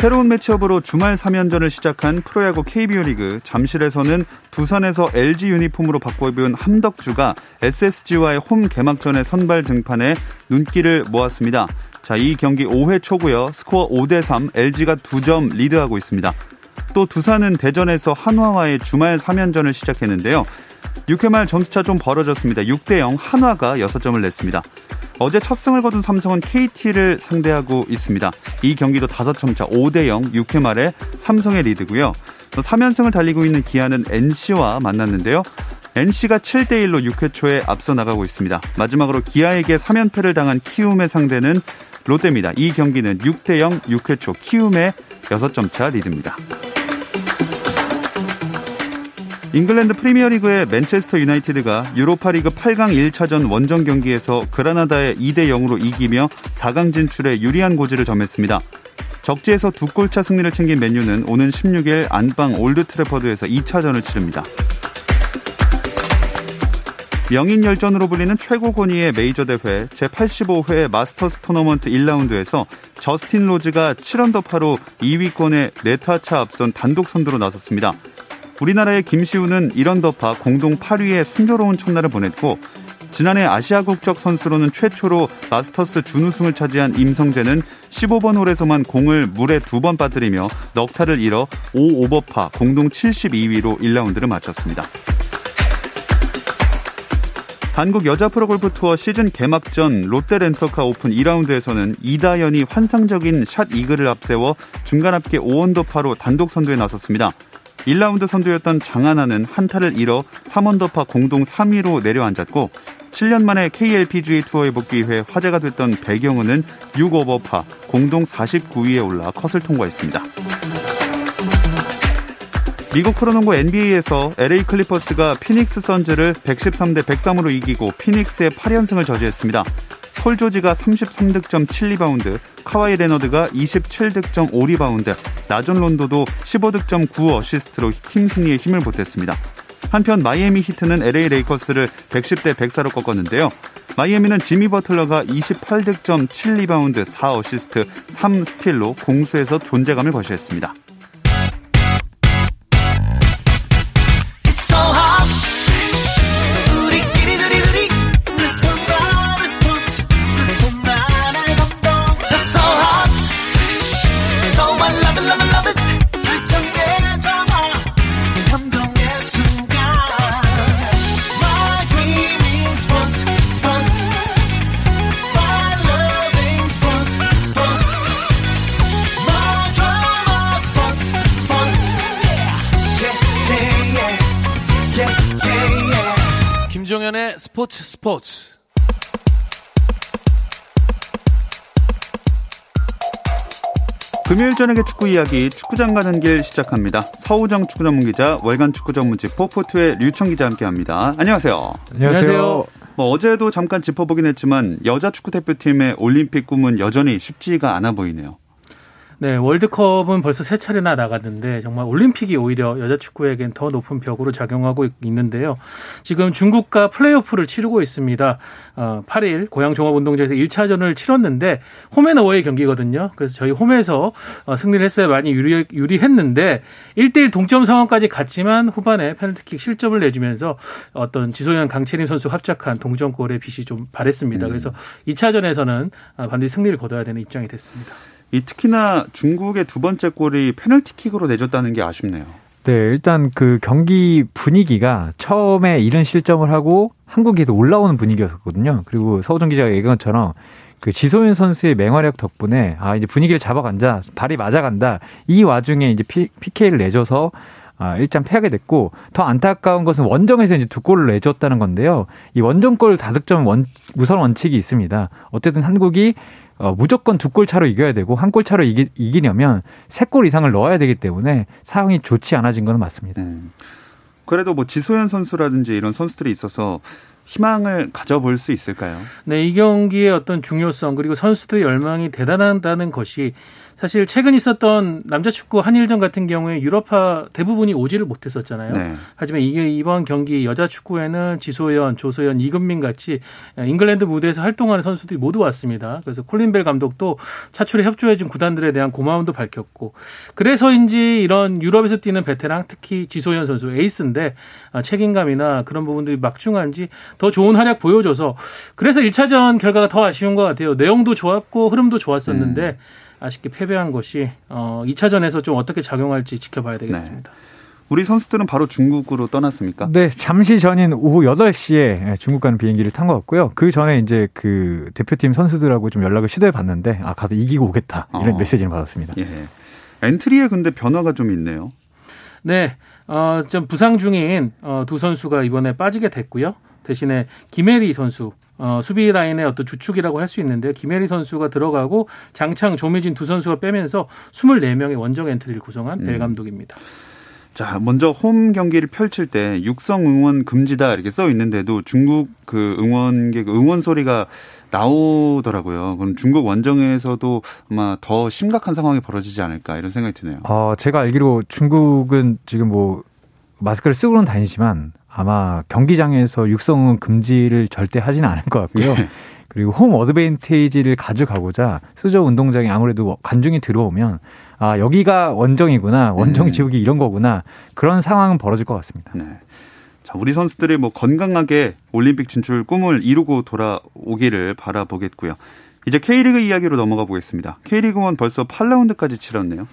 새로운 매치업으로 주말 3연전을 시작한 프로야구 KBO 리그 잠실에서는 두산에서 LG 유니폼으로 바꿔 입은 함덕주가 SSG와의 홈 개막전의 선발 등판에 눈길을 모았습니다. 자, 이 경기 5회 초고요. 스코어 5대 3, LG가 2점 리드하고 있습니다. 또 두산은 대전에서 한화와의 주말 3연전을 시작했는데요. 6회 말 점수차 좀 벌어졌습니다. 6대 0 한화가 6점을 냈습니다. 어제 첫 승을 거둔 삼성은 KT를 상대하고 있습니다. 이 경기도 5점 차 5대 0 6회 말에 삼성의 리드고요. 3연승을 달리고 있는 기아는 NC와 만났는데요. NC가 7대 1로 6회 초에 앞서 나가고 있습니다. 마지막으로 기아에게 3연패를 당한 키움의 상대는 롯데입니다. 이 경기는 6대 0 6회 초 키움의 6점 차 리드입니다. 잉글랜드 프리미어리그의 맨체스터 유나이티드가 유로파리그 8강 1차전 원정 경기에서 그라나다에 2대 0으로 이기며 4강 진출에 유리한 고지를 점했습니다. 적지에서 두 골차 승리를 챙긴 맨유는 오는 16일 안방 올드 트래퍼드에서 2차전을 치릅니다. 명인 열전으로 불리는 최고 권위의 메이저 대회 제85회 마스터스 토너먼트 1라운드에서 저스틴 로즈가 7언더파로 2위권의 네 타 차 앞선 단독 선두로 나섰습니다. 우리나라의 김시우는 1언더파 공동 8위에 순조로운 첫날을 보냈고 지난해 아시아 국적 선수로는 최초로 마스터스 준우승을 차지한 임성재는 15번 홀에서만 공을 물에 두 번 빠뜨리며 넉 타를 잃어 5 오버파 공동 72위로 1라운드를 마쳤습니다. 한국 여자 프로골프 투어 시즌 개막전 롯데 렌터카 오픈 2라운드에서는 이다연이 환상적인 샷 이글을 앞세워 중간 합계 5언더파로 단독 선두에 나섰습니다. 1라운드 선두였던 장하나는 한 타를 잃어 3언더파 공동 3위로 내려앉았고 7년 만에 KLPGA 투어에 복귀해 화제가 됐던 배경은은 6오버파 공동 49위에 올라 컷을 통과했습니다. 미국 프로농구 NBA에서 LA 클리퍼스가 피닉스 선즈를 113대 103으로 이기고 피닉스의 8연승을 저지했습니다. 폴 조지가 33득점 7리바운드, 카와이 레너드가 27득점 5리바운드, 라존 론도도 15득점 9어시스트로 팀 승리에 힘을 보탰습니다. 한편 마이애미 히트는 LA 레이커스를 110대 104로 꺾었는데요. 마이애미는 지미 버틀러가 28득점 7리바운드 4어시스트 3스틸로 공수에서 존재감을 과시했습니다. 스포츠 스포츠. 금요일 저녁의 축구 이야기 축구장 가는 길 시작합니다. 서우정 축구 전문 기자, 월간 축구 전문지 포포투의 류청 기자 함께합니다. 안녕하세요. 안녕하세요. 뭐 어제도 잠깐 짚어보긴 했지만 여자 축구 대표팀의 올림픽 꿈은 여전히 쉽지가 않아 보이네요. 네, 월드컵은 벌써 세 차례나 나갔는데 정말 올림픽이 오히려 여자 축구에겐 더 높은 벽으로 작용하고 있는데요. 지금 중국과 플레이오프를 치르고 있습니다. 어, 8일 고양 종합운동장에서 1차전을 치렀는데 홈앤어웨이 경기거든요. 그래서 저희 홈에서 어, 승리를 했어야 많이 유리, 유리했는데 1대1 동점 상황까지 갔지만 후반에 페널티킥 실점을 내주면서 어떤 지소연 강채림 선수 합작한 동점골의 빛이 좀 발했습니다. 음. 그래서 2차전에서는 어, 반드시 승리를 거둬야 되는 입장이 됐습니다. 이 특히나 중국의 두 번째 골이 페널티킥으로 내줬다는 게 아쉽네요. 네, 일단 그 경기 분위기가 처음에 이런 실점을 하고 한국에도 올라오는 분위기였었거든요. 그리고 서우정 기자가 얘기한 것처럼 그 지소연 선수의 맹활약 덕분에 아 이제 분위기를 잡아간다, 발이 맞아간다. 이 와중에 이제 피, PK를 내줘서 아, 1점 패하게 됐고 더 안타까운 것은 원정에서 이제 두 골을 내줬다는 건데요. 이 원정골 다득점 원, 우선 원칙이 있습니다. 어쨌든 한국이 어, 무조건 두 골 차로 이겨야 되고 한 골 차로 이기, 이기려면 세 골 이상을 넣어야 되기 때문에 상황이 좋지 않아진 건 맞습니다. 음. 그래도 뭐 지소연 선수라든지 이런 선수들이 있어서 희망을 가져볼 수 있을까요? 네, 이 경기의 어떤 중요성 그리고 선수들의 열망이 대단하다는 것이 사실 최근 있었던 남자 축구 한일전 같은 경우에 유럽파 대부분이 오지를 못했었잖아요. 네. 하지만 이게 이번 경기 여자 축구에는 지소연, 조소연, 이금민 같이 잉글랜드 무대에서 활동하는 선수들이 모두 왔습니다. 그래서 콜린벨 감독도 차출에 협조해준 구단들에 대한 고마움도 밝혔고 그래서인지 이런 유럽에서 뛰는 베테랑 특히 지소연 선수 에이스인데 아, 책임감이나 그런 부분들이 막중한지 더 좋은 활약 보여줘서 그래서 1차전 결과가 더 아쉬운 것 같아요. 내용도 좋았고 흐름도 좋았었는데 음. 아쉽게 패배한 것이 어 2차전에서 좀 어떻게 작용할지 지켜봐야 되겠습니다. 네. 우리 선수들은 바로 중국으로 떠났습니까? 네, 잠시 전인 오후 8시에 중국 가는 비행기를 탄 것 같고요. 그 전에 이제 그 대표팀 선수들하고 좀 연락을 시도해 봤는데 아, 가서 이기고 오겠다. 이런 어. 메시지를 받았습니다. 예. 엔트리에 근데 변화가 좀 있네요. 네. 어, 좀 부상 중인 어, 두 선수가 이번에 빠지게 됐고요. 대신에 김혜리 선수 어, 수비 라인의 어떤 주축이라고 할 수 있는데 김혜리 선수가 들어가고 장창, 조미진 두 선수가 빼면서 24명의 원정 엔트리를 구성한 벨 음. 감독입니다. 자, 먼저 홈 경기를 펼칠 때 육성 응원 금지다 이렇게 써 있는데도 중국 그 응원객 응원 소리가 나오더라고요. 그럼 중국 원정에서도 아마 더 심각한 상황이 벌어지지 않을까 이런 생각이 드네요. 어, 제가 알기로 중국은 지금 뭐 마스크를 쓰고는 다니지만 아마 경기장에서 육성은 금지를 절대 하지는 않을 것 같고요. 네. 그리고 홈 어드밴테이지를 가져가고자 수저 운동장에 아무래도 관중이 들어오면 아 여기가 원정이구나 원정 네. 지우기 이런 거구나 그런 상황은 벌어질 것 같습니다. 네. 자 우리 선수들이 뭐 건강하게 올림픽 진출 꿈을 이루고 돌아오기를 바라보겠고요. 이제 K리그 이야기로 넘어가 보겠습니다. K리그 1 벌써 8라운드까지 치렀네요.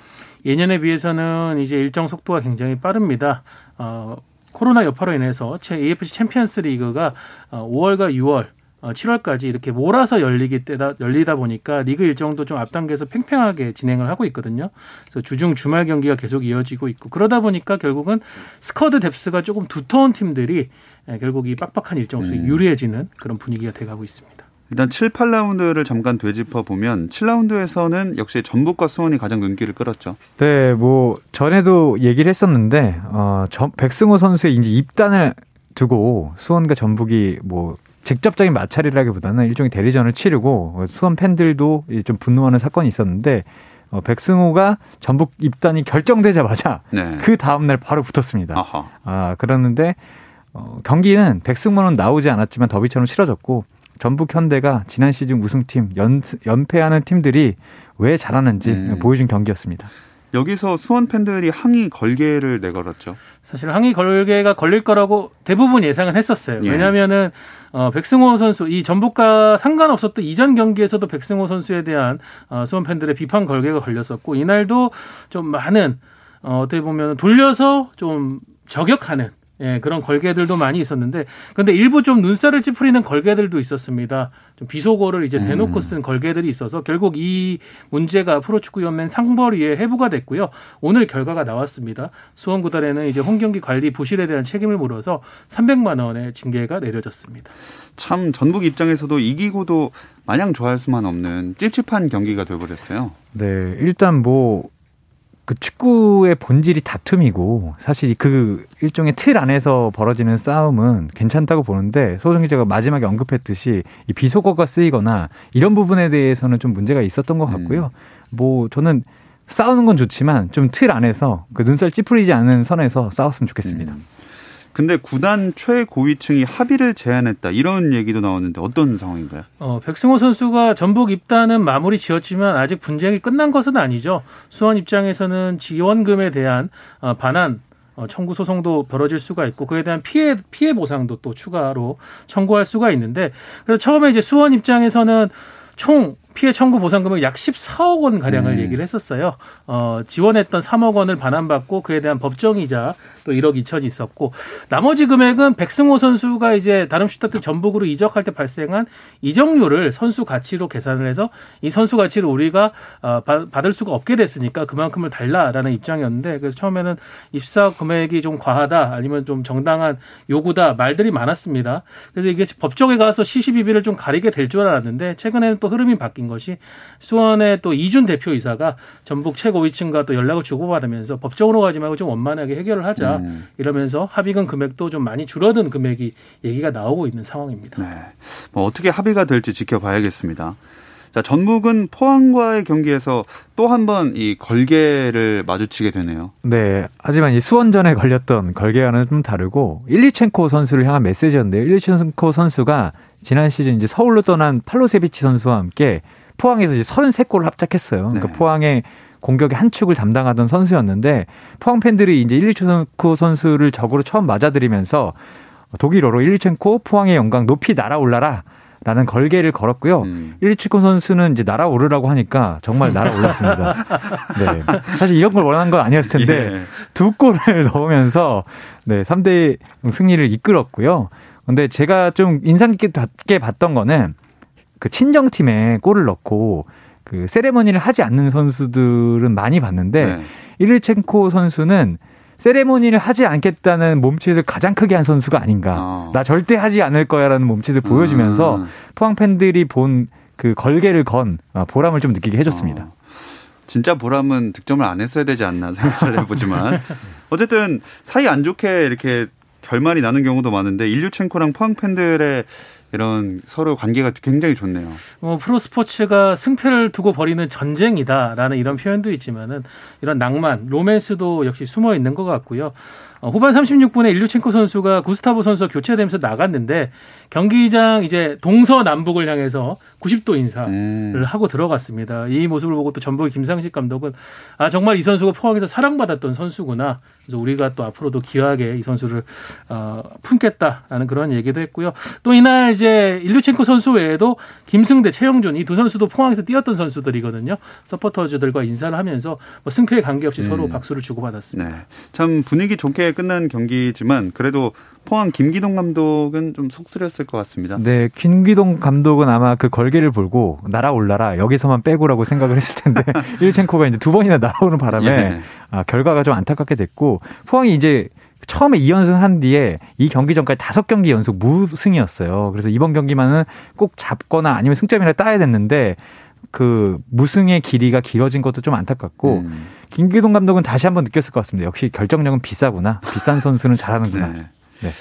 예년에 비해서는 이제 일정 속도가 굉장히 빠릅니다. 어, 코로나 여파로 인해서 AFC 챔피언스 리그가 5월과 어, 6월 7월까지 어, 이렇게 몰아서 열리기 때다 열리다 보니까 리그 일정도 좀 앞당겨서 팽팽하게 진행을 하고 있거든요. 그래서 주중 주말 경기가 계속 이어지고 있고 그러다 보니까 결국은 squad depth가 조금 두터운 팀들이 예, 결국 이 빡빡한 일정 속에 음. 유리해지는 그런 분위기가 돼가고 있습니다. 일단 7, 8라운드를 잠깐 되짚어 보면 7라운드에서는 역시 전북과 수원이 가장 눈길을 끌었죠. 네, 뭐 전에도 얘기를 했었는데 어, 전, 백승호 선수의 이제 입단을 두고 수원과 전북이 뭐 직접적인 마찰이라기보다는 일종의 대리전을 치르고 수원 팬들도 좀 분노하는 사건이 있었는데 어, 백승호가 전북 입단이 결정되자마자 네. 그 다음 날 바로 붙었습니다. 아하. 아 그러는데 어, 경기는 백승호는 나오지 않았지만 더비처럼 치러졌고 전북 현대가 지난 시즌 우승팀 연, 연패하는 팀들이 왜 잘하는지 음. 보여준 경기였습니다. 여기서 수원 팬들이 항의 걸개를 내걸었죠. 사실 항의 걸개가 걸릴 거라고 대부분 예상은 했었어요. 예. 왜냐하면은 어, 백승호 선수 이 전북과 상관없었던 이전 경기에서도 백승호 선수에 대한 어, 수원 팬들의 비판 걸개가 걸렸었고 이날도 좀 많은 어, 어떻게 보면 돌려서 좀 저격하는 예, 그런 걸개들도 많이 있었는데 근데 일부 좀 눈살을 찌푸리는 걸개들도 있었습니다. 좀 비속어를 이제 대놓고 음. 쓴 걸개들이 있어서 결국 이 문제가 프로축구연맹 상벌위에 해부가 됐고요. 오늘 결과가 나왔습니다. 수원구단에는 이제 홈경기 관리 부실에 대한 책임을 물어서 300만 원의 징계가 내려졌습니다. 참 전북 입장에서도 이기고도 마냥 좋아할 수만 없는 찝찝한 경기가 되어버렸어요. 네, 일단 뭐 그 축구의 본질이 다툼이고 사실 그 일종의 틀 안에서 벌어지는 싸움은 괜찮다고 보는데 소정 기자가 마지막에 언급했듯이 이 비속어가 쓰이거나 이런 부분에 대해서는 좀 문제가 있었던 것 같고요. 음. 뭐 저는 싸우는 건 좋지만 좀 틀 안에서 그 눈살 찌푸리지 않는 선에서 싸웠으면 좋겠습니다. 음. 근데 구단 최고위층이 합의를 제안했다 이런 얘기도 나왔는데 어떤 상황인가요? 어, 백승호 선수가 전북 입단은 마무리 지었지만 아직 분쟁이 끝난 것은 아니죠. 수원 입장에서는 지원금에 대한 어, 반환 어, 청구 소송도 벌어질 수가 있고 그에 대한 피해 피해 보상도 또 추가로 청구할 수가 있는데 그래서 처음에 이제 수원 입장에서는 총 피해 청구 보상금을 약 14억 원 가량을 음. 얘기를 했었어요. 어, 지원했던 3억 원을 반환받고 그에 대한 법정이자 또 1억 2천이 있었고 나머지 금액은 백승호 선수가 이제 다른 슈타트 전북으로 이적할 때 발생한 이적료를 선수 가치로 계산을 해서 이 선수 가치를 우리가 어, 받을 수가 없게 됐으니까 그만큼을 달라라는 입장이었는데 그래서 처음에는 입사 금액이 좀 과하다 아니면 좀 정당한 요구다 말들이 많았습니다. 그래서 이게 법정에 가서 시시비비를 좀 가리게 될 줄 알았는데 최근에는 또 흐름이 바뀐 것이 수원의 또 이준 대표이사가 전북 최고위층과 또 연락을 주고받으면서 법적으로 가지 말고 좀 원만하게 해결을 하자 음. 이러면서 합의금 금액도 좀 많이 줄어든 금액이 얘기가 나오고 있는 상황입니다. 네. 뭐 어떻게 합의가 될지 지켜봐야겠습니다. 자, 전북은 포항과의 경기에서 또 한 번 이 걸개를 마주치게 되네요. 네. 하지만 이 수원전에 걸렸던 걸개와는 좀 다르고 일리첸코 선수를 향한 메시지였는데요. 일리첸코 선수가 지난 시즌 이제 서울로 떠난 팔로세비치 선수와 함께 포항에서 이제 33골을 합작했어요. 그러니까 네. 포항의 공격의 한 축을 담당하던 선수였는데 포항 팬들이 이제 일리첸코 선수를 적으로 처음 맞아들이면서 독일어로 일리첸코 포항의 영광 높이 날아올라라. 라는 걸개를 걸었고요. 음. 일리첸코 선수는 이제 날아오르라고 하니까 정말 날아올랐습니다. 네. 사실 이런 걸 원하는 건 아니었을 텐데 예. 두 골을 넣으면서 네, 3대 승리를 이끌었고요. 근데 제가 좀 인상 깊게 봤던 거는 그 친정팀에 골을 넣고 그 세레머니를 하지 않는 선수들은 많이 봤는데 네. 일일첸코 선수는 세레모니를 하지 않겠다는 몸짓을 가장 크게 한 선수가 아닌가. 어. 나 절대 하지 않을 거야라는 몸짓을 보여주면서 음. 포항 팬들이 본 그 걸개를 건 어, 보람을 좀 느끼게 해줬습니다. 어. 진짜 보람은 득점을 안 했어야 되지 않나 생각을 해보지만 어쨌든 사이 안 좋게 이렇게 결말이 나는 경우도 많은데 일류첸코랑 포항 팬들의 이런 서로 관계가 굉장히 좋네요. 뭐 프로 스포츠가 승패를 두고 벌이는 전쟁이다라는 이런 표현도 있지만은 이런 낭만, 로맨스도 역시 숨어 있는 것 같고요. 어, 후반 36분에 일류첸코 선수가 구스타보 선수와 교체되면서 나갔는데 경기장 이제 동서남북을 향해서 90도 인사를 음. 하고 들어갔습니다. 이 모습을 보고 또 전북의 김상식 감독은 아 정말 이 선수가 포항에서 사랑받았던 선수구나. 그래서 우리가 또 앞으로도 귀하게 이 선수를 어, 품겠다라는 그런 얘기도 했고요. 또 이날 이제 일류첸코 선수 외에도 김승대, 최영준 이 두 선수도 포항에서 뛰었던 선수들이거든요. 서포터즈들과 인사를 하면서 뭐 승패에 관계없이 음. 서로 박수를 주고받았습니다. 네. 참 분위기 좋게 끝난 경기지만 그래도 포항 김기동 감독은 좀 속쓰렸을 것 같습니다. 네, 김기동 감독은 아마 그 걸개를 불고 날아올라라 여기서만 빼고라고 생각을 했을 텐데 일첸코가 이제 두 번이나 날아오는 바람에 예. 아, 결과가 좀 안타깝게 됐고 포항이 이제 처음에 2연승 한 뒤에 이 경기 전까지 다섯 경기 연속 무승이었어요. 그래서 이번 경기만은 꼭 잡거나 아니면 승점이라 따야 됐는데 그 무승의 길이가 길어진 것도 좀 안타깝고 음. 김기동 감독은 다시 한번 느꼈을 것 같습니다. 역시 결정력은 비싸구나. 비싼 선수는 잘하는구나. 네. 네.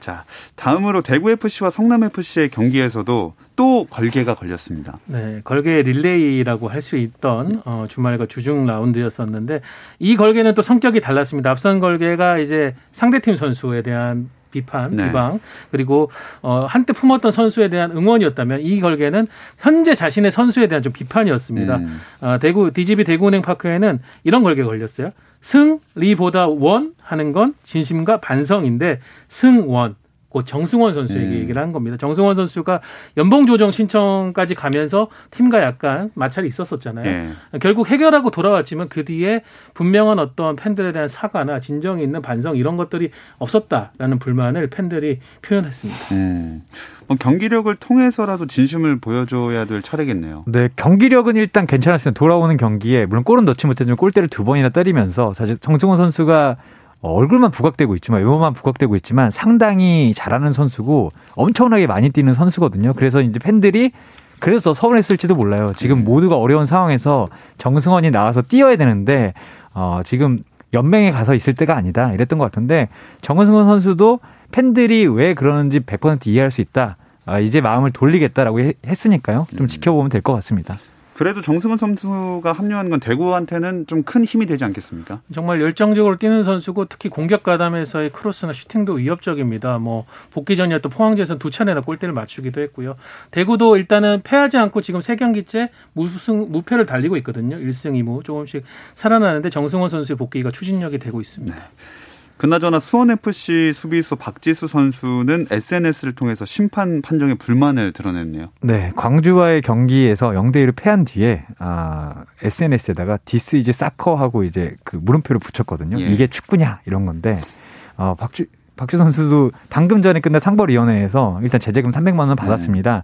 자, 다음으로 대구 FC와 성남 FC의 경기에서도 또 걸개가 걸렸습니다. 네, 걸개 릴레이라고 할 수 있던 어, 주말과 주중 라운드였었는데 이 걸개는 또 성격이 달랐습니다. 앞선 걸개가 이제 상대팀 선수에 대한 비판, 네. 비방 그리고 어, 한때 품었던 선수에 대한 응원이었다면 이 걸개는 현재 자신의 선수에 대한 좀 비판이었습니다. 음. 어, 대구 DGB 대구은행 파크에는 이런 걸개 걸렸어요. 승리보다 원 하는 건 진심과 반성인데 승원 곧 정승원 선수에게 음. 얘기를 한 겁니다. 정승원 선수가 연봉 조정 신청까지 가면서 팀과 약간 마찰이 있었었잖아요. 네. 결국 해결하고 돌아왔지만 그 뒤에 분명한 어떤 팬들에 대한 사과나 진정이 있는 반성 이런 것들이 없었다라는 불만을 팬들이 표현했습니다. 음. 뭐 경기력을 통해서라도 진심을 보여줘야 될 차례겠네요. 네, 경기력은 일단 괜찮았어요. 돌아오는 경기에 물론 골은 넣지 못했지만 골대를 두 번이나 때리면서 사실 정승원 선수가 어, 얼굴만 부각되고 있지만 외모만 부각되고 있지만 상당히 잘하는 선수고 엄청나게 많이 뛰는 선수거든요. 그래서 이제 팬들이 그래서 서운했을지도 몰라요. 지금 네. 모두가 어려운 상황에서 정승원이 나와서 뛰어야 되는데 어, 지금 연맹에 가서 있을 때가 아니다 이랬던 것 같은데 정승원 선수도 팬들이 왜 그러는지 100% 이해할 수 있다. 아, 이제 마음을 돌리겠다라고 했으니까요. 좀 음. 지켜보면 될 것 같습니다. 그래도 정승은 선수가 합류하는 건 대구한테는 좀 큰 힘이 되지 않겠습니까? 정말 열정적으로 뛰는 선수고 특히 공격 가담에서의 크로스나 슈팅도 위협적입니다. 뭐 복귀 전이었던 포항전에서 두 차례나 골대를 맞추기도 했고요. 대구도 일단은 패하지 않고 지금 세 경기째 무승 무패를 달리고 있거든요. 1승 2무 조금씩 살아나는데 정승원 선수의 복귀가 추진력이 되고 있습니다. 네. 그나저나 수원FC 수비수 박지수 선수는 SNS를 통해서 심판 판정에 불만을 드러냈네요. 네, 광주와의 경기에서 0대 1을 패한 뒤에 아, SNS에다가 This is soccer 하고 이제 그 물음표를 붙였거든요. 예. 이게 축구냐 이런 건데 어, 박주 박주 선수도 방금 전에 끝난 상벌위원회에서 일단 제재금 300만 원 받았습니다. 네.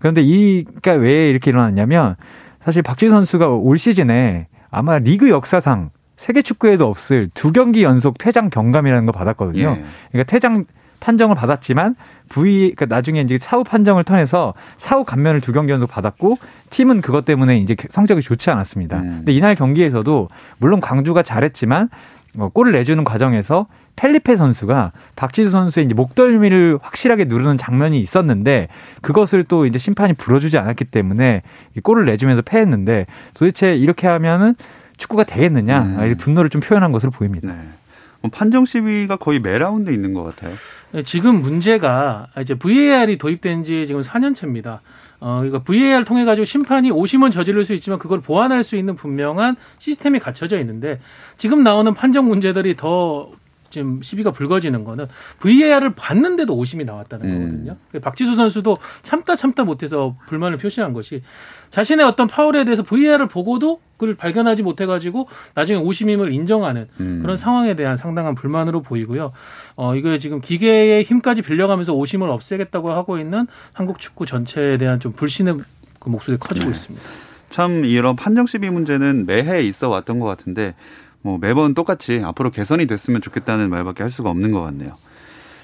그런데 이가 왜 이렇게 일어났냐면 사실 박주 선수가 올 시즌에 아마 리그 역사상 세계 축구에도 없을 두 경기 연속 퇴장 경감이라는 걸 받았거든요. 예. 그러니까 퇴장 판정을 받았지만 V 그러니까 나중에 이제 사후 판정을 통해서 사후 감면을 두 경기 연속 받았고 팀은 그것 때문에 이제 성적이 좋지 않았습니다. 음. 근데 이날 경기에서도 물론 광주가 잘했지만 어, 골을 내주는 과정에서 펠리페 선수가 박지수 선수의 이제 목덜미를 확실하게 누르는 장면이 있었는데 그것을 또 이제 심판이 불어주지 않았기 때문에 골을 내주면서 패했는데 도대체 이렇게 하면은 축구가 되겠느냐 음. 분노를 좀 표현한 것으로 보입니다. 네. 뭐 판정 시위가 거의 매 라운드 있는 것 같아요. 네, 지금 문제가 이제 VAR이 도입된 지 지금 4년째입니다. 어, 그러니까 VAR 통해 가지고 심판이 오심은 저지를 수 있지만 그걸 보완할 수 있는 분명한 시스템이 갖춰져 있는데 지금 나오는 판정 문제들이 더 지금 시비가 불거지는 거는 VAR을 봤는데도 오심이 나왔다는 음. 거거든요. 음. 박지수 선수도 참다 참다 못해서 불만을 표시한 것이 자신의 어떤 파울에 대해서 VAR을 보고도 그걸 발견하지 못해가지고 나중에 오심임을 인정하는 음. 그런 상황에 대한 상당한 불만으로 보이고요. 어, 이거 지금 기계의 힘까지 빌려가면서 오심을 없애겠다고 하고 있는 한국 축구 전체에 대한 좀 불신의 그 목소리 커지고 네. 있습니다. 참 이런 판정 시비 문제는 매해 있어 왔던 것 같은데 뭐 매번 똑같이 앞으로 개선이 됐으면 좋겠다는 말밖에 할 수가 없는 것 같네요.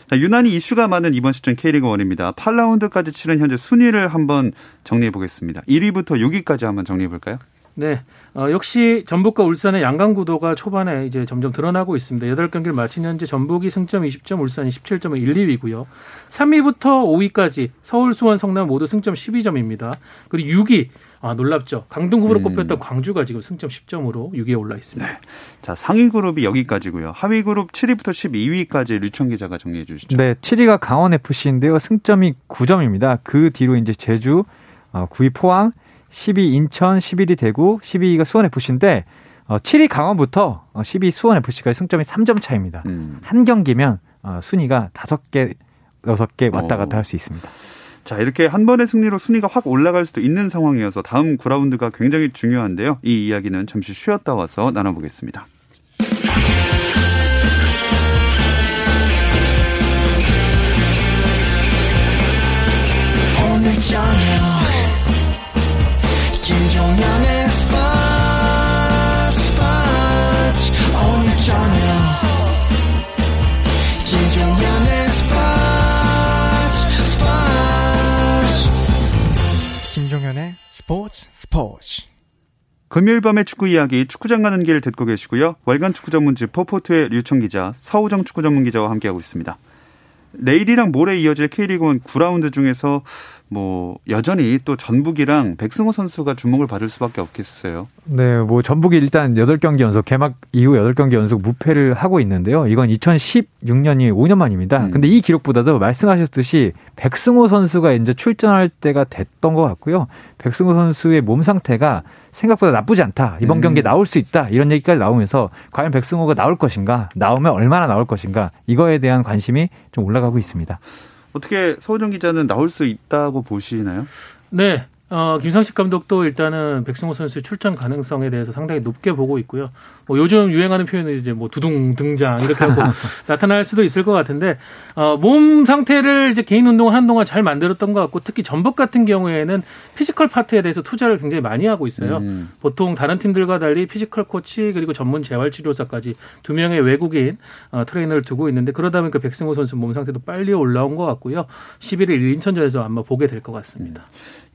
자, 유난히 이슈가 많은 이번 시즌 K리그 1입니다. 8라운드까지 치른 현재 순위를 한번 정리해 보겠습니다. 1위부터 6위까지 한번 정리해 볼까요? 네. 어, 역시 전북과 울산의 양강 구도가 초반에 이제 점점 드러나고 있습니다. 8경기를 마친 현재 전북이 승점 20점, 울산이 17점을 1, 2위고요. 3위부터 5위까지 서울, 수원, 성남 모두 승점 12점입니다. 그리고 6위 아, 놀랍죠. 강등 후보로 음. 뽑혔던 광주가 지금 승점 10점으로 6위에 올라 있습니다. 네. 자, 상위 그룹이 여기까지고요. 하위 그룹 7위부터 12위까지 류청 기자가 정리해 주시죠. 네, 7위가 강원 FC인데요. 승점이 9점입니다. 그 뒤로 이제 제주, 9위 어, 포항, 10위 인천, 11위 대구, 12위가 수원 FC인데 7위 어, 강원부터 10위 어, 수원 FC까지 승점이 3점 차입니다. 음. 한 경기면 순위가 5개, 6개 왔다 갔다 할 수 있습니다. 자, 이렇게 한 번의 승리로 순위가 확 올라갈 수도 있는 상황이어서 다음 9라운드가 굉장히 중요한데요. 이 이야기는 잠시 쉬었다 와서 나눠보겠습니다. 오늘 저녁 김종현의 스포츠 스포츠 오늘 저녁 김종현의 김종현의 스포츠 스포츠 금요일 밤의 축구 이야기 축구장 가는 길 듣고 계시고요. 월간 축구 전문지 포포트의 류청 기자, 서우정 축구 전문 기자와 함께하고 있습니다. 내일이랑 모레 이어질 K리그1 9라운드 중에서 뭐 여전히 또 전북이랑 백승호 선수가 주목을 받을 수밖에 없겠어요. 네, 뭐 전북이 일단 8경기 연속 개막 이후 8경기 연속 무패를 하고 있는데요. 이건 2016년이 5년 만입니다. 음. 근데 이 기록보다도 말씀하셨듯이 백승호 선수가 이제 출전할 때가 됐던 것 같고요. 백승호 선수의 몸 상태가 생각보다 나쁘지 않다. 이번 음. 경기에 나올 수 있다. 이런 얘기까지 나오면서 과연 백승호가 나올 것인가? 나오면 얼마나 나올 것인가? 이거에 대한 관심이 좀 올라가고 있습니다. 어떻게 서우정 기자는 나올 수 있다고 보시나요? 네. 어, 김상식 감독도 일단은 백승호 선수의 출전 가능성에 대해서 상당히 높게 보고 있고요. 뭐 요즘 유행하는 표현은 이제 뭐 두둥 등장 이렇게 하고 나타날 수도 있을 것 같은데 어, 몸 상태를 이제 개인 운동을 한동안 잘 만들었던 것 같고 특히 전북 같은 경우에는 physical 파트에 대해서 투자를 굉장히 많이 하고 있어요. 음. 보통 다른 팀들과 달리 physical 코치 그리고 전문 재활 치료사까지 두 명의 외국인 어, 트레이너를 두고 있는데 그러다 보니까 백승호 선수 몸 상태도 빨리 올라온 것 같고요. 11일 인천전에서 아마 보게 될 것 같습니다.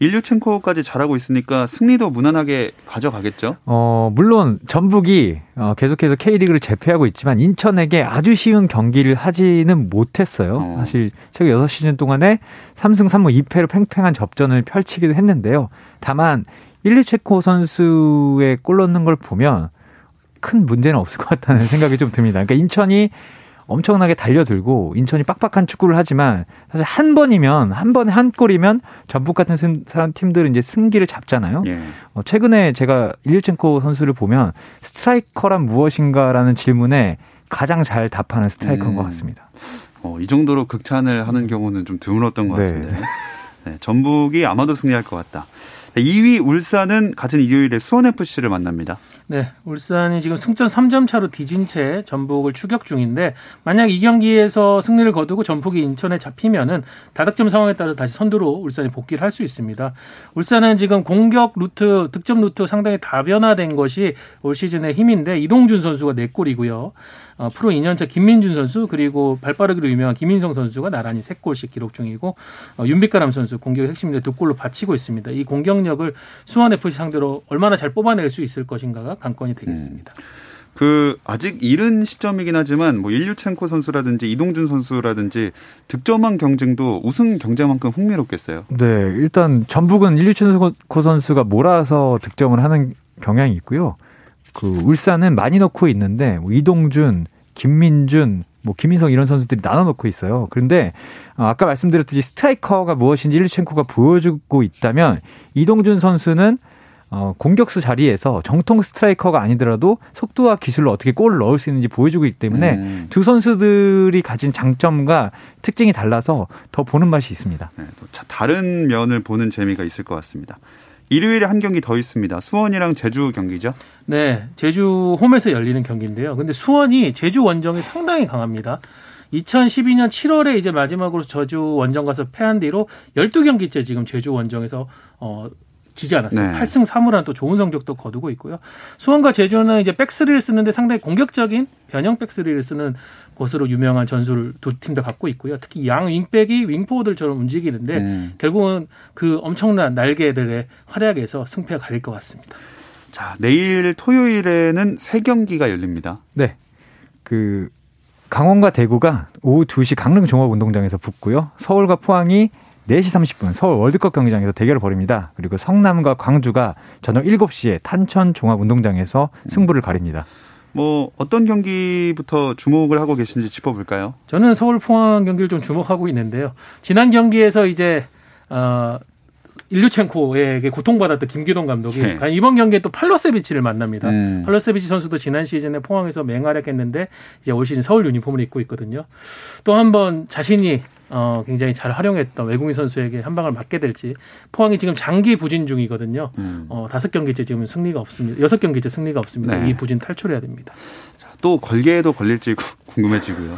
일류첸코까지 잘하고 있으니까 승리도 무난하게 가져가겠죠? 어, 물론 전북이 어, 계속해서 K리그를 제패하고 있지만 인천에게 아주 쉬운 경기를 하지는 못했어요. 어. 사실 최근 6시즌 동안에 3승 3무 2패로 팽팽한 접전을 펼치기도 했는데요. 다만 일리체코 선수의 골 넣는 걸 보면 큰 문제는 없을 것 같다는 생각이 좀 듭니다. 그러니까 인천이 엄청나게 달려들고 인천이 빡빡한 축구를 하지만 사실 한 번이면 한 번에 한 골이면 전북 같은 사람 팀들은 이제 승기를 잡잖아요. 예. 어, 최근에 제가 일일첸코 선수를 보면 스트라이커란 무엇인가라는 질문에 가장 잘 답하는 스트라이커인 음. 것 같습니다. 어, 이 정도로 극찬을 하는 경우는 좀 드물었던 것 네. 같은데. 네, 전북이 아마도 승리할 것 같다. 2위 울산은 같은 일요일에 수원FC를 만납니다. 네, 울산이 지금 승점 3점 차로 뒤진 채 전북을 추격 중인데 만약 이 경기에서 승리를 거두고 전북이 인천에 잡히면은 다득점 상황에 따라 다시 선두로 울산이 복귀를 할 수 있습니다. 울산은 지금 공격 루트, 득점 루트 상당히 다변화된 것이 올 시즌의 힘인데 이동준 선수가 4골이고요. 어, 프로 2년차 김민준 선수 그리고 발빠르기로 유명한 김인성 선수가 나란히 3골씩 기록 중이고 어, 윤빛가람 선수 공격 핵심인데 두 골로 바치고 있습니다. 이 공격력을 수원 FC 상대로 얼마나 잘 뽑아낼 수 있을 것인가가 관건이 되겠습니다. 그 아직 이른 시점이긴 하지만 뭐 일류첸코 선수라든지 이동준 선수라든지 득점왕 경쟁도 우승 경쟁만큼 흥미롭겠어요. 네, 일단 전북은 일류춘코 선수가 몰아서 득점을 하는 경향이 있고요. 그 울산은 많이 넣고 있는데 뭐 이동준, 김민준, 뭐 김민성 이런 선수들이 나눠 놓고 있어요. 그런데 어, 아까 말씀드렸듯이 스트라이커가 무엇인지 일류첸코가 보여주고 있다면 이동준 선수는 어, 공격수 자리에서 정통 스트라이커가 아니더라도 속도와 기술로 어떻게 골을 넣을 수 있는지 보여주고 있기 때문에 음. 두 선수들이 가진 장점과 특징이 달라서 더 보는 맛이 있습니다. 네, 다른 면을 보는 재미가 있을 것 같습니다. 일요일에 한 경기 더 있습니다. 수원이랑 제주 경기죠. 네, 제주 홈에서 열리는 경기인데요. 근데 수원이 제주 원정이 상당히 강합니다. 2012년 7월에 이제 마지막으로 저주 원정 가서 패한 뒤로 12경기째 지금 제주 원정에서 어 지지 않았어요. 네. 8승 3무라는 또 좋은 성적도 거두고 있고요. 수원과 제주는 이제 백스리를 쓰는데 상당히 공격적인 변형 백스리를 쓰는 것으로 유명한 전술을 두 팀 다 갖고 있고요. 특히 양 윙백이 윙포워들처럼 움직이는데 음. 결국은 그 엄청난 날개들의 활약에서 승패가 갈릴 것 같습니다. 자, 내일 토요일에는 세 경기가 열립니다. 네. 그 강원과 대구가 오후 2시 강릉 종합운동장에서 붙고요. 서울과 포항이 4시 30분 서울 월드컵 경기장에서 대결을 벌입니다. 그리고 성남과 광주가 저녁 7시에 탄천 종합운동장에서 승부를 가립니다. 뭐 어떤 경기부터 주목을 하고 계신지 짚어볼까요? 저는 서울 포항 경기를 좀 주목하고 있는데요. 지난 경기에서 이제 어 일류첸코에게 고통받았던 김기동 감독이 네. 이번 경기에 또 팔로세비치를 만납니다. 음. 팔로세비치 선수도 지난 시즌에 포항에서 맹활약했는데 이제 올 시즌 서울 유니폼을 입고 있거든요. 또 한 번 자신이 어 굉장히 잘 활용했던 외국인 선수에게 한 방을 맞게 될지 포항이 지금 장기 부진 중이거든요. 음. 어 다섯 경기째 지금 승리가 없습니다. 여섯 경기째 승리가 없습니다. 네. 이 부진 탈출해야 됩니다. 또 걸개에도 걸릴지 구- 궁금해지고요.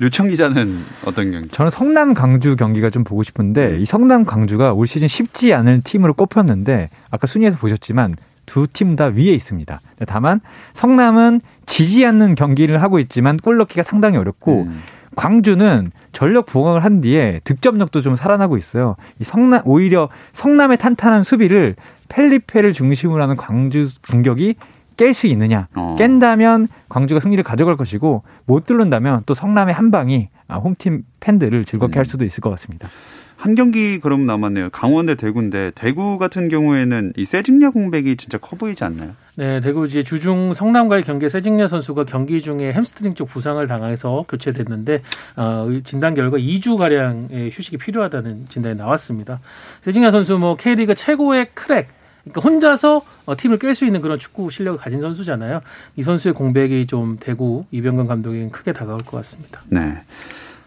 류청 기자는 어떤 경기? 저는 성남 강주 경기가 좀 보고 싶은데 이 성남 강주가 올 시즌 쉽지 않은 팀으로 꼽혔는데 아까 순위에서 보셨지만 두 팀 다 위에 있습니다. 다만 성남은 지지 않는 경기를 하고 있지만 골 넣기가 상당히 어렵고 음. 광주는 전력 부강을 한 뒤에 득점력도 좀 살아나고 있어요. 이 성남 오히려 성남의 탄탄한 수비를 펠리페를 중심으로 하는 광주 공격이 깰 수 있느냐? 어. 깬다면 광주가 승리를 가져갈 것이고 못 뚫는다면 또 성남의 한 방이 아, 홈팀 팬들을 즐겁게 음. 할 수도 있을 것 같습니다. 한 경기 그럼 남았네요. 강원 대 대구인데 대구 같은 경우에는 이 세징야 공백이 진짜 커 보이지 않나요? 네, 대구 이제 주중 성남과의 경기에 세징야 선수가 경기 중에 햄스트링 쪽 부상을 당해서 교체됐는데 어, 진단 결과 2주 가량의 휴식이 필요하다는 진단이 나왔습니다. 세징야 선수 뭐 K리그 최고의 crack 그러니까 혼자서 어, 팀을 깰 수 있는 그런 축구 실력을 가진 선수잖아요. 이 선수의 공백이 좀 대구 이병건 감독에겐 크게 다가올 것 같습니다. 네.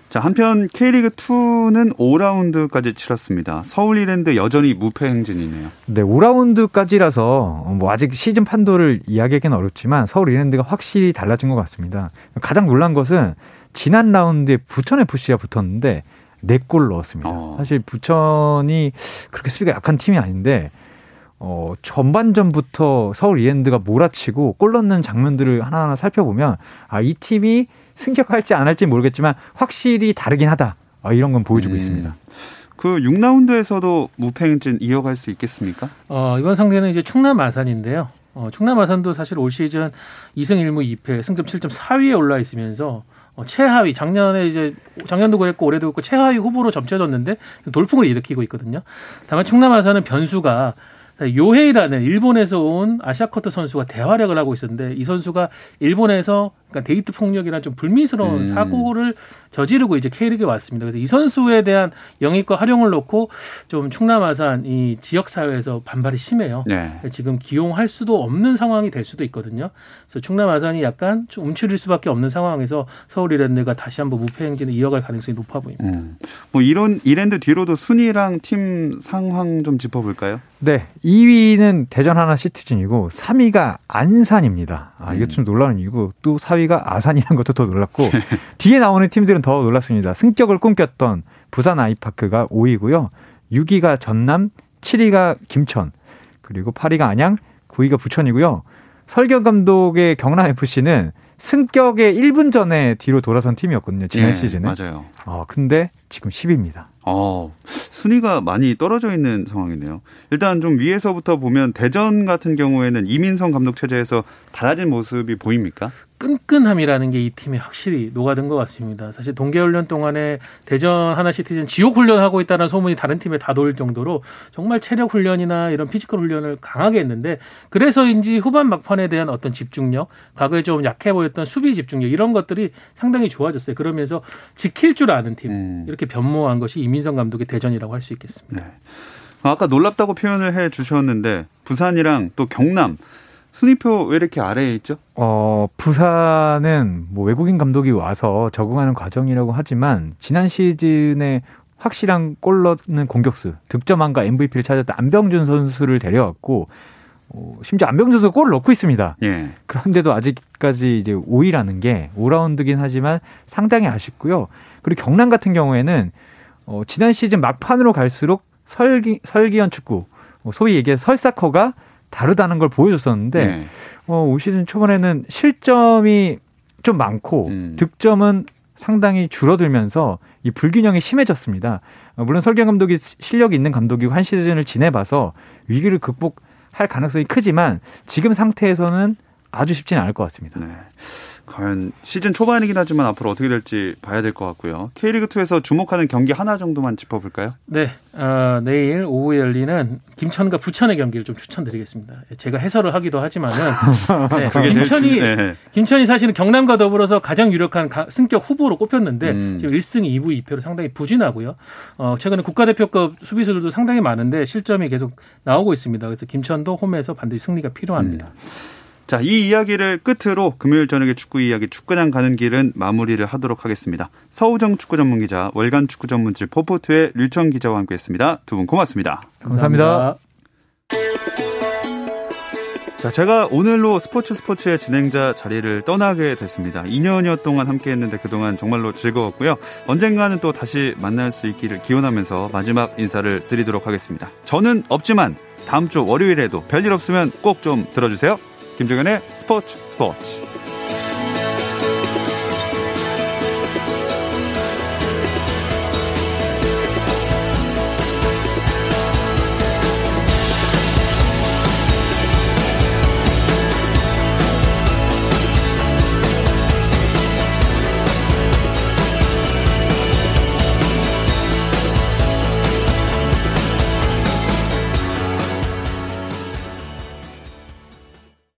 자, 한편 K리그 2는 5라운드까지 치렀습니다. 서울 이랜드 여전히 무패 행진이네요. 네, 5라운드까지라서 뭐 아직 시즌 판도를 이야기하기는 어렵지만 서울 이랜드가 확실히 달라진 것 같습니다. 가장 놀란 것은 지난 라운드에 부천 FC가 붙었는데 4골 넣었습니다. 어. 사실 부천이 그렇게 수비가 약한 팀이 아닌데 어, 전반전부터 서울 이랜드가 몰아치고 골 넣는 장면들을 하나하나 살펴보면 아, 이 팀이 승격할지 안 할지 모르겠지만 확실히 다르긴 하다. 아, 이런 건 보여주고 음. 있습니다. 그 6라운드에서도 무패 행진 이어갈 수 있겠습니까? 어, 이번 상대는 이제 충남 아산인데요. 어, 충남 아산도 사실 올 시즌 2승 1무 2패, 승점 7점 4위에 올라 있으면서 어, 최하위 작년에 이제 작년도 그랬고 올해도 그랬고 최하위 후보로 점쳐졌는데 돌풍을 일으키고 있거든요. 다만 충남 아산은 변수가 요헤이라는 일본에서 온 아시아커터 선수가 대활약을 하고 있었는데 이 선수가 일본에서 그러니까 데이트 폭력이나 좀 불미스러운 음. 사고를 저지르고 이제 K리그에 왔습니다. 그래서 이 선수에 대한 영입과 활용을 놓고 좀 충남 아산 이 지역 사회에서 반발이 심해요. 네. 지금 기용할 수도 없는 상황이 될 수도 있거든요. 그래서 충남 아산이 약간 좀 움츠릴 수밖에 없는 상황에서 서울 이랜드가 다시 한번 무패 행진을 이어갈 가능성이 높아 보입니다. 음. 뭐 이런 이랜드 뒤로도 순위랑 팀 상황 좀 짚어볼까요? 네, 2위는 대전 하나 시티즌이고 3위가 안산입니다. 아 이게 음. 좀 놀라운 이유고 또 4위가 아산이라는 것도 더 놀랐고 뒤에 나오는 팀들은 더 놀랐습니다. 승격을 꿈꼈던 부산 아이파크가 5위고요. 6위가 전남, 7위가 김천, 그리고 8위가 안양, 9위가 부천이고요. 설경 감독의 경남 FC는 승격의 1분 전에 뒤로 돌아선 팀이었거든요. 지난 예, 시즌에. 맞아요. 어, 근데 지금 10위입니다. 어, 순위가 많이 떨어져 있는 상황이네요. 일단 좀 위에서부터 보면 대전 같은 경우에는 이민성 감독 체제에서 달라진 모습이 보입니까? 끈끈함이라는 게 이 팀에 확실히 녹아든 것 같습니다. 사실 동계훈련 동안에 대전 하나시티즌 지옥 훈련 하고 있다는 소문이 다른 팀에 다 돌 정도로 정말 체력 훈련이나 이런 physical 훈련을 강하게 했는데 그래서인지 후반 막판에 대한 어떤 집중력, 과거에 좀 약해 보였던 수비 집중력 이런 것들이 상당히 좋아졌어요. 그러면서 지킬 줄 아는 팀 음. 이렇게 변모한 것이 이민성 감독의 대전이라고 할 수 있겠습니다. 네. 아까 놀랍다고 표현을 해 주셨는데 부산이랑 또 경남 순위표 왜 이렇게 아래에 있죠? 어, 부산은 뭐 외국인 감독이 와서 적응하는 과정이라고 하지만 지난 시즌에 확실한 골 넣는 공격수, 득점왕과 MVP를 찾았던 안병준 선수를 데려왔고 어, 심지어 안병준 선수 골을 넣고 있습니다. 예. 그런데도 아직까지 이제 5위라는 게 5라운드긴 하지만 상당히 아쉽고요. 그리고 경남 같은 경우에는 어, 지난 시즌 막판으로 갈수록 설기 설기현 축구, 뭐 소위 얘기해서 설사커가 다르다는 걸 보여줬었는데 네. 어, 올 시즌 초반에는 실점이 좀 많고 음. 득점은 상당히 줄어들면서 이 불균형이 심해졌습니다. 어, 물론 설경 감독이 실력이 있는 감독이고 한 시즌을 지내봐서 위기를 극복할 가능성이 크지만 지금 상태에서는 아주 쉽지는 않을 것 같습니다. 네. 과연 시즌 초반이긴 하지만 앞으로 어떻게 될지 봐야 될 것 같고요. K리그2에서 주목하는 경기 하나 정도만 짚어볼까요? 네. 어, 내일 오후에 열리는 김천과 부천의 경기를 좀 추천드리겠습니다. 제가 해설을 하기도 하지만은 네, 김천이 네. 김천이 사실은 경남과 더불어서 가장 유력한 승격 후보로 꼽혔는데 음. 지금 1승 2부 2패로 상당히 부진하고요. 어, 최근에 국가대표급 수비수들도 상당히 많은데 실점이 계속 나오고 있습니다. 그래서 김천도 홈에서 반드시 승리가 필요합니다. 음. 자, 이 이야기를 끝으로 금요일 저녁에 축구 이야기 축구장 가는 길은 마무리를 하도록 하겠습니다. 서우정 축구 전문 기자, 월간 축구 전문지 포포트의 류청 기자와 함께 했습니다. 두 분 고맙습니다. 감사합니다. 자, 제가 오늘로 스포츠 스포츠의 진행자 자리를 떠나게 됐습니다. 2년여 동안 함께 했는데 그동안 정말로 즐거웠고요. 언젠가는 또 다시 만날 수 있기를 기원하면서 마지막 인사를 드리도록 하겠습니다. 저는 없지만 다음 주 월요일에도 별일 없으면 꼭 좀 들어주세요. 김종현의 스포츠 스포츠.